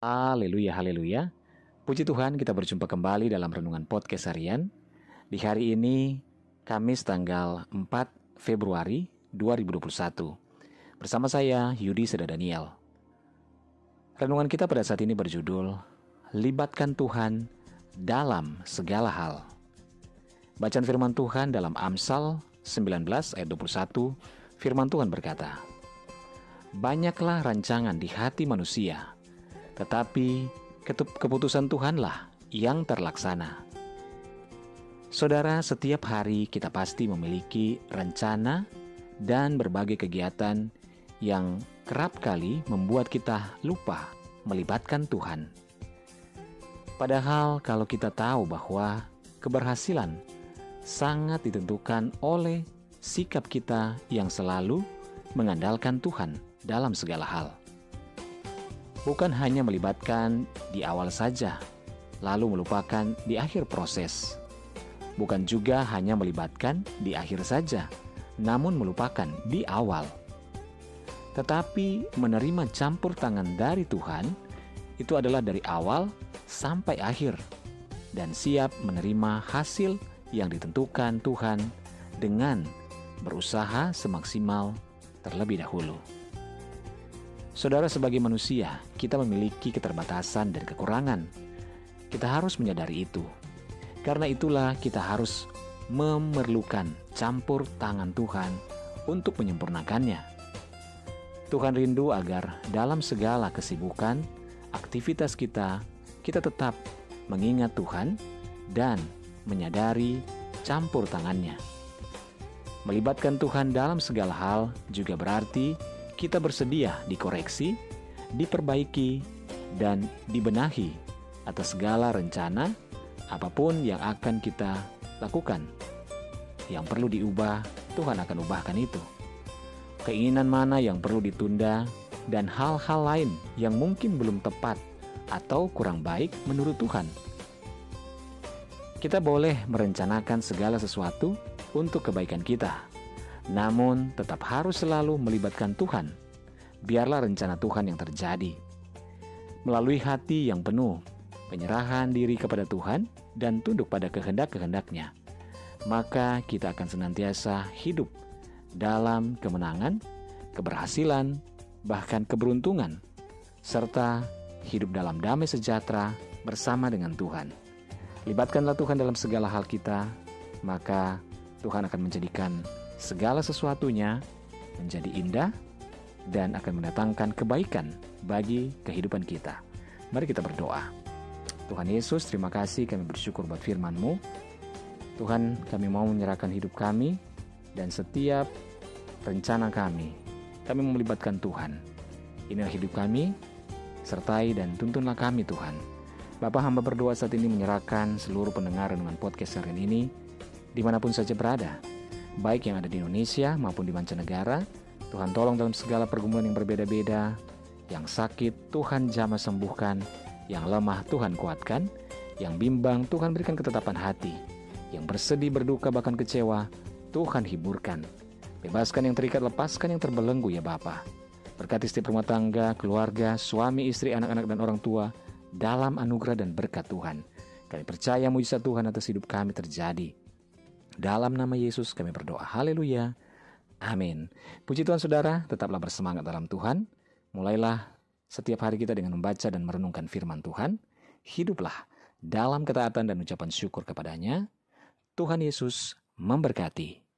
Haleluya, haleluya. Puji Tuhan kita berjumpa kembali dalam Renungan Podcast Harian. Di hari ini, Kamis tanggal 4 Februari 2021. Bersama saya, Yudi Seda Daniel. Renungan kita pada saat ini berjudul, Libatkan Tuhan dalam segala hal. Bacaan firman Tuhan dalam Amsal 19 ayat 21, firman Tuhan berkata, Banyaklah rancangan di hati manusia, tetapi keputusan Tuhanlah yang terlaksana. Saudara, setiap hari kita pasti memiliki rencana dan berbagai kegiatan yang kerap kali membuat kita lupa melibatkan Tuhan. Padahal, kalau kita tahu bahwa keberhasilan sangat ditentukan oleh sikap kita yang selalu mengandalkan Tuhan dalam segala hal bukan hanya melibatkan di awal saja, lalu melupakan di akhir proses. Bukan juga hanya melibatkan di akhir saja, namun melupakan di awal. Tetapi menerima campur tangan dari Tuhan itu adalah dari awal sampai akhir dan siap menerima hasil yang ditentukan Tuhan dengan berusaha semaksimal terlebih dahulu. Saudara, sebagai manusia, kita memiliki keterbatasan dan kekurangan. Kita harus menyadari itu. Karena itulah kita harus memerlukan campur tangan Tuhan untuk menyempurnakannya. Tuhan rindu agar dalam segala kesibukan, aktivitas kita, kita tetap mengingat Tuhan dan menyadari campur tangannya. Melibatkan Tuhan dalam segala hal juga berarti kita bersedia dikoreksi, diperbaiki, dan dibenahi atas segala rencana apa pun yang akan kita lakukan. Yang perlu diubah, Tuhan akan ubahkan itu. Keinginan mana yang perlu ditunda, dan hal-hal lain yang mungkin belum tepat atau kurang baik menurut Tuhan. Kita boleh merencanakan segala sesuatu untuk kebaikan kita namun tetap harus selalu melibatkan Tuhan. Biarlah rencana Tuhan yang terjadi. Melalui hati yang penuh, penyerahan diri kepada Tuhan dan tunduk pada kehendak-kehendaknya, maka kita akan senantiasa hidup dalam kemenangan, keberhasilan, bahkan keberuntungan, serta hidup dalam damai sejahtera bersama dengan Tuhan. Libatkanlah Tuhan dalam segala hal kita, maka Tuhan akan menjadikan segala sesuatunya menjadi indah dan akan mendatangkan kebaikan bagi kehidupan kita. Mari kita berdoa. Tuhan Yesus, terima kasih kami bersyukur buat firman-Mu. Tuhan, kami mau menyerahkan hidup kami dan setiap rencana kami. Kami melibatkan Tuhan. Inilah hidup kami, sertai dan tuntunlah kami Tuhan. Bapak hamba berdoa saat ini menyerahkan seluruh pendengar dengan podcast hari ini, di mana pun saja berada baik yang ada di Indonesia maupun di mancanegara. Tuhan tolong dalam segala pergumulan yang berbeda-beda. Yang sakit Tuhan jamah sembuhkan, yang lemah Tuhan kuatkan, yang bimbang Tuhan berikan ketetapan hati, yang bersedih berduka bahkan kecewa Tuhan hiburkan. Bebaskan yang terikat, lepaskan yang terbelenggu ya Bapa. Berkati setiap rumah tangga, keluarga, suami, istri, anak-anak, dan orang tua dalam anugerah dan berkat Tuhan. Kami percaya mujizat Tuhan atas hidup kami terjadi. Dalam nama Yesus kami berdoa. Haleluya. Amin. Puji Tuhan saudara, tetaplah bersemangat dalam Tuhan. Mulailah setiap hari kita dengan membaca dan merenungkan firman Tuhan. Hiduplah dalam ketaatan dan ucapan syukur kepadanya. Tuhan Yesus memberkati.